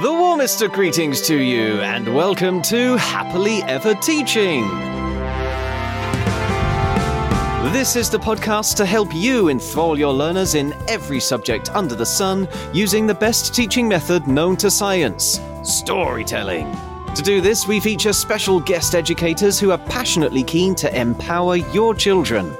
The warmest of greetings to you, and welcome to Happily Ever Teaching. This is the podcast to help you enthrall your learners in every subject under the sun using the best teaching method known to science storytelling. To do this, we feature special guest educators who are passionately keen to empower your children.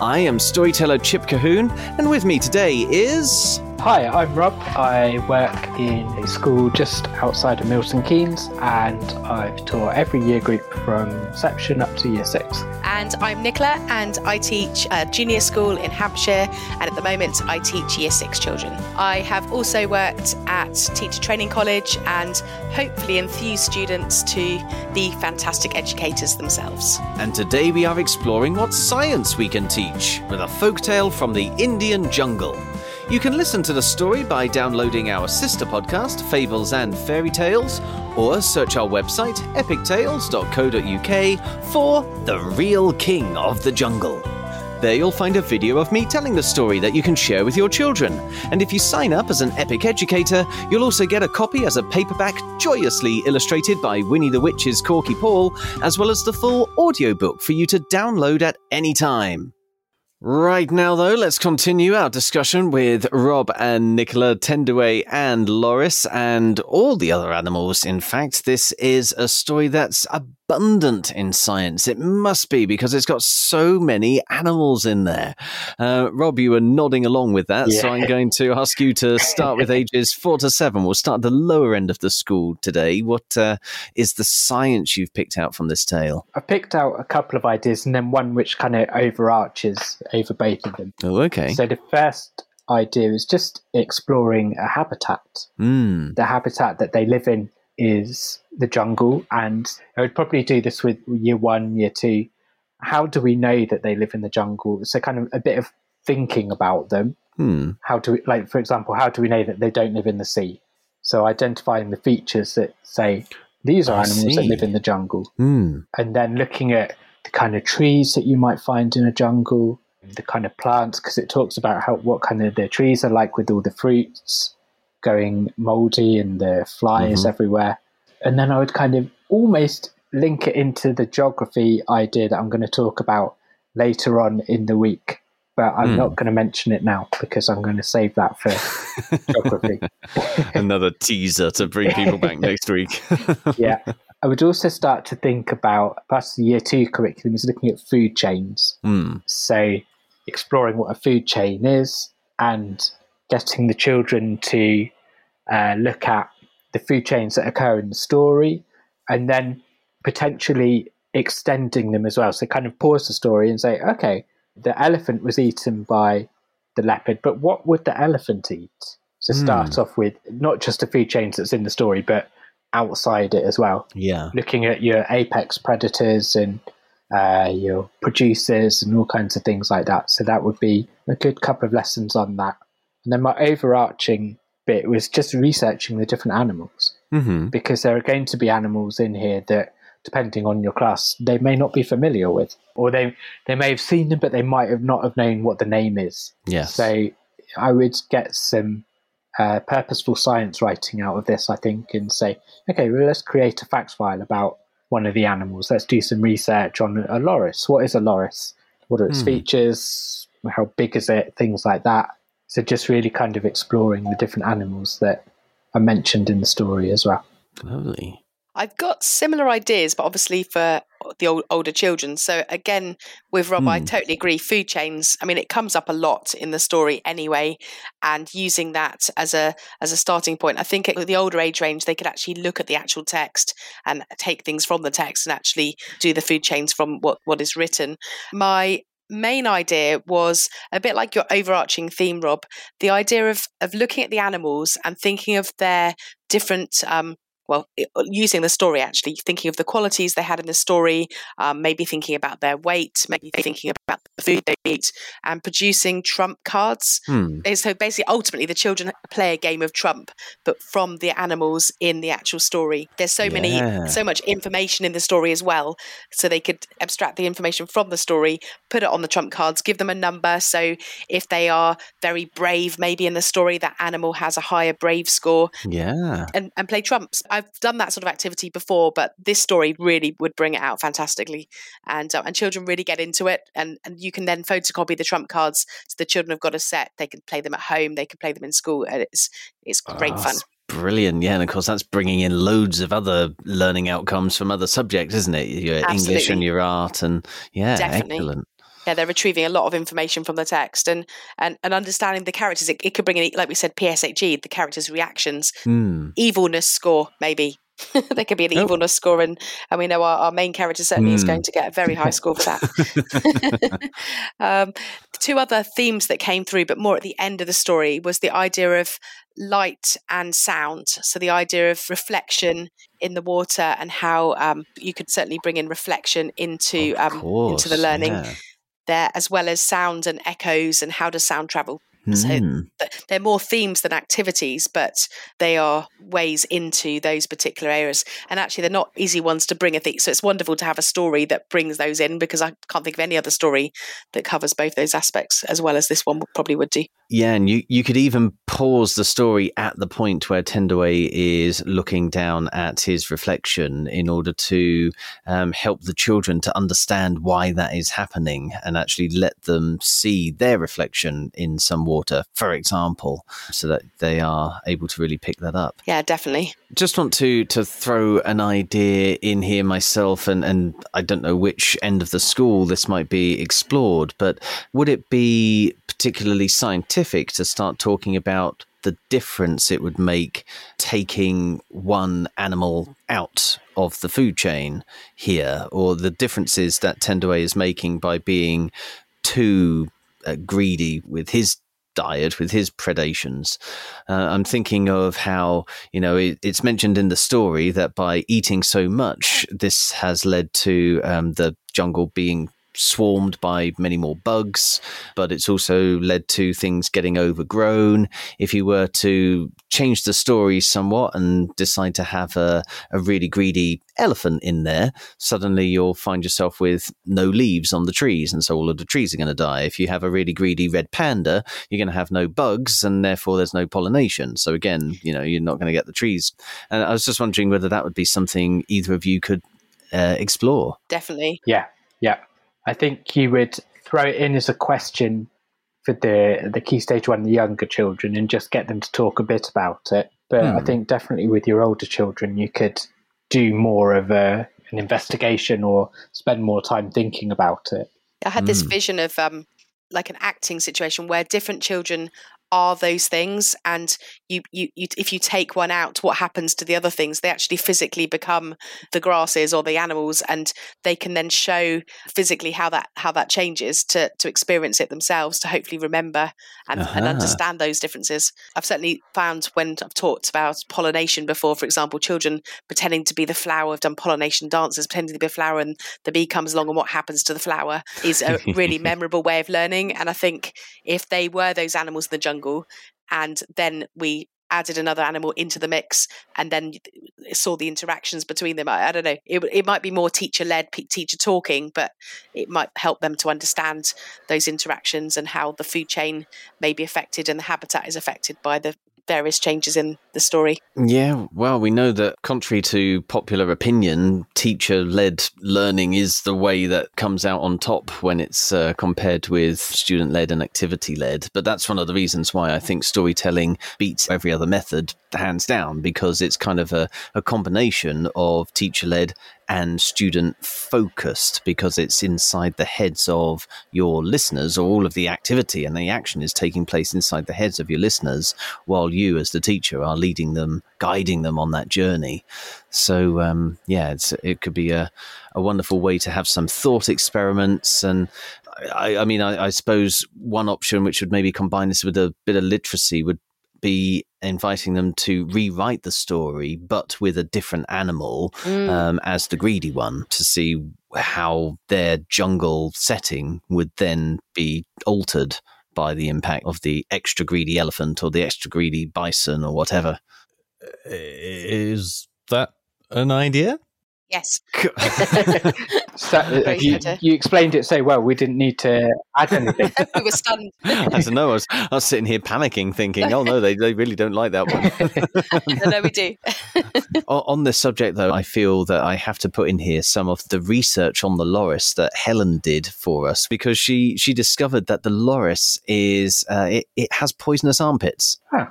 I am storyteller Chip Colquhoun, and with me today is. Hi, I'm Rob. I work in a school just outside of Milton Keynes and I've taught every year group from reception up to year six. And I'm Nicola and I teach a junior school in Hampshire and at the moment I teach year six children. I have also worked at Teacher Training College and hopefully enthuse students to be fantastic educators themselves. And today we are exploring what science we can teach with a folktale from the Indian jungle. You can listen to the story by downloading our sister podcast, Fables and Fairy Tales, or search our website, epictales.co.uk, for The Real King of the Jungle. There you'll find a video of me telling the story that you can share with your children. And if you sign up as an Epic Educator, you'll also get a copy as a paperback joyously illustrated by Winnie the Witch's Korky Paul, as well as the full audiobook for you to download at any time. Right now, though, let's continue our discussion with Rob and Nicola Tendaway and Loris and all the other animals. In fact, this is a story that's abundant in science. It must be because it's got so many animals in there. Uh, Rob, you were nodding along with that, yeah. so I'm going to ask you to start with ages four to seven. We'll start at the lower end of the school today. What uh, is the science you've picked out from this tale? I picked out a couple of ideas and then one which kind of overarches over both of them. Oh, okay. So the first idea is just exploring a habitat. Mm. The habitat that they live in is the jungle, and I would probably do this with year one, year two. How do we know that they live in the jungle? So, kind of a bit of thinking about them. Hmm. How do we, like, for example, how do we know that they don't live in the sea? So, identifying the features that say these are I animals see. that live in the jungle, hmm. and then looking at the kind of trees that you might find in a jungle, the kind of plants because it talks about how what kind of the trees are like with all the fruits going moldy and the flies mm-hmm. everywhere. And then I would kind of almost link it into the geography idea that I'm going to talk about later on in the week. But I'm mm. not going to mention it now because I'm going to save that for geography. Another teaser to bring people back next week. yeah. I would also start to think about, perhaps the year two curriculum is looking at food chains. Mm. So exploring what a food chain is and getting the children to uh, look at the food chains that occur in the story and then potentially extending them as well. So kind of pause the story and say, okay, the elephant was eaten by the leopard, but what would the elephant eat? So hmm. start mm. off with not just the food chains that's in the story, but outside it as well. Yeah. Looking at your apex predators and uh, your producers and all kinds of things like that. So that would be a good couple of lessons on that. And then my overarching bit was just researching the different animals mm-hmm. because there are going to be animals in here that, depending on your class, they may not be familiar with, or they they may have seen them, but they might have not have known what the name is. Yes. So I would get some uh, purposeful science writing out of this, I think, and say, okay, well, let's create a facts file about one of the animals. Let's do some research on a loris. What is a loris? What are its mm. features? How big is it? Things like that. So just really kind of exploring the different animals that are mentioned in the story as well. Lovely. I've got similar ideas, but obviously for the old, older children. So again, with Rob, mm. I hmm. totally agree. Food chains. I mean, it comes up a lot in the story anyway, and using that as a as a starting point, I think at the older age range, they could actually look at the actual text and take things from the text and actually do the food chains from what what is written. My main idea was a bit like your overarching theme, Rob. The idea of of looking at the animals and thinking of their different um, well, using the story actually, thinking of the qualities they had in the story, um, maybe thinking about their weight, maybe thinking about the food they eat, and producing trump cards. Hmm. So basically, ultimately, the children play a game of trump, but from the animals in the actual story. There's so yeah. many, so much information in the story as well. So they could abstract the information from the story, put it on the trump cards, give them a number. So if they are very brave, maybe in the story, that animal has a higher brave score. Yeah. And, and play trumps. I've done that sort of activity before, but this story really would bring it out fantastically, and uh, and children really get into it, and and you can then photocopy the trump cards, so the children have got a set. They can play them at home, they can play them in school, and it's it's great oh, fun. Brilliant, yeah, and of course that's bringing in loads of other learning outcomes from other subjects, isn't it? Your Absolutely. English and your art, and yeah, Definitely. excellent yeah, they're retrieving a lot of information from the text and and, and understanding the characters. It, it could bring in, like we said, PSHE, the characters' reactions, mm. evilness score, maybe. there could be an oh. evilness score, and, and we know our, our main character certainly mm. is going hmm. to get a very high score for that. um, two other themes that came through, but more at the end of the story, was the idea of light and sound. So the idea of reflection in the water and how um, you could certainly bring in reflection into um, into the learning. Yeah. There, as well as sound and echoes, and how does sound travel Mm. So hmm. they're more themes than activities, but they are ways into those particular areas. And actually, they're not easy ones to bring a thing. So it's wonderful to have a story that brings those in because I can't think of any other story that covers both those aspects as well as this one probably would do. Yeah, and you, you could even pause the story at the point where Tendaway is looking down at his reflection in order to um, help the children to understand why that is happening and actually let them see their reflection in some water, for example, so that they are able to really pick that up. Yeah, definitely. Just want to to throw an idea in here myself, and, and I don't know which end of the school this might be explored, but would it be particularly scientific to start talking about the difference it would make taking one animal out of the food chain here, or the differences that Tendaway is making by being too uh, greedy with his diet with his predations. Uh, I'm thinking of how, you know, it, it's mentioned in the story that by eating so much, this has led to um, the jungle being swarmed by many more bugs, but it's also led to things getting overgrown. If you were to change the story somewhat and decide to have a, a really greedy elephant in there, suddenly you'll find yourself with no leaves on the trees, and so all of the trees are going to die. If you have a really greedy red panda, you're going to have no bugs, and therefore there's no pollination. So again, you know, you're not going to get the trees. And I was just wondering whether that would be something either of you could uh, explore. Definitely. Yeah, yeah. I think you would throw it in as a question for the the key stage one, the younger children, and just get them to talk a bit about it. But I hmm. think definitely with your older children, you could do more of a an investigation or spend more time thinking about it. I had this mm. vision of um, like an acting situation where different children are those things and you, you, you if you take one out what happens to the other things they actually physically become the grasses or the animals and they can then show physically how that how that changes to to experience it themselves to hopefully remember and, uh-huh. and understand those differences i've certainly found when i've talked about pollination before for example children pretending to be the flower have done pollination dances pretending to be a flower and the bee comes along and what happens to the flower is a really memorable way of learning and i think if they were those animals in the jungle jungle and then we added another animal into the mix and then saw the interactions between them. I, I don't know. It, it might be more teacher led, teacher talking, but it might help them to understand those interactions and how the food chain may be affected and the habitat is affected by the various changes in the story. Yeah, well, we know that contrary to popular opinion, teacher led learning is the way that comes out on top when it's uh, compared with student led and activity led. But that's one of the reasons why I think storytelling beats every other method hands down because it's kind of a, a combination of teacher led and student focused because it's inside the heads of your listeners or all of the activity and the action is taking place inside the heads of your listeners while you as the teacher are leading them guiding them on that journey. So um, yeah it could be a, a wonderful way to have some thought experiments and I, I mean I, I suppose one option which would maybe combine this with a bit of literacy would be inviting them to rewrite the story, but with a different animal Mm. um, as the greedy one to see how their jungle setting would then be altered by the impact of the extra greedy elephant or the extra greedy bison or whatever. Is that an idea? Yes. So, uh, you, you explained it so well, we didn't need to add anything. we were stunned. I don't know. I was, I was sitting here panicking, thinking, "Oh no, they, they really don't like that one." no, no, we do. O- on this subject, though, I feel that I have to put in here some of the research on the loris that Helen did for us because she she discovered that the loris is uh, it, it has poisonous armpits. Huh.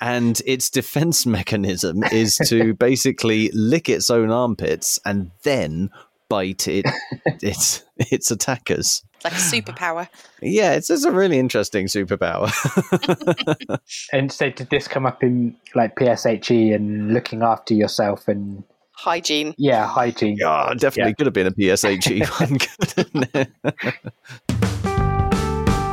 And its defense mechanism is to basically lick its own armpits and then bite it its its attackers. It's like a superpower. Yeah, it's, it's a really interesting superpower. and so did this come up in like PSHE and looking after yourself and Hygiene. yeah, hygiene? Yeah, definitely Yeah. could have been a PSHE one, couldn't it?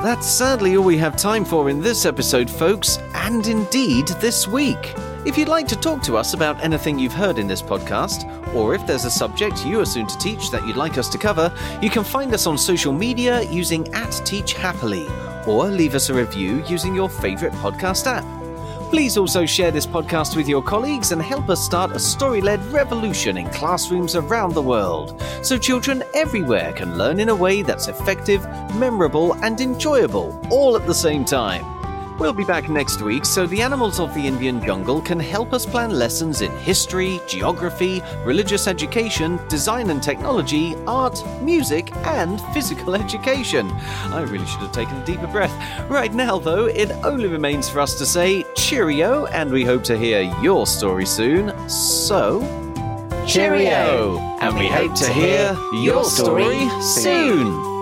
That's sadly all we have time for in this episode, folks, and indeed this week. If you'd like to talk to us about anything you've heard in this podcast, or if there's a subject you are soon to teach that you'd like us to cover, you can find us on social media using at Teach Happily, or leave us a review using your favourite podcast app. Please also share this podcast with your colleagues and help us start a story led revolution in classrooms around the world so children everywhere can learn in a way that's effective, memorable, and enjoyable all at the same time. We'll be back next week so the animals of the Indian jungle can help us plan lessons in history, geography, religious education, design and technology, art, music, and physical education. I really should have taken a deeper breath. Right now, though, it only remains for us to say cheerio, and we hope to hear your story soon. So, Cheerio! and we hope to hear your story soon.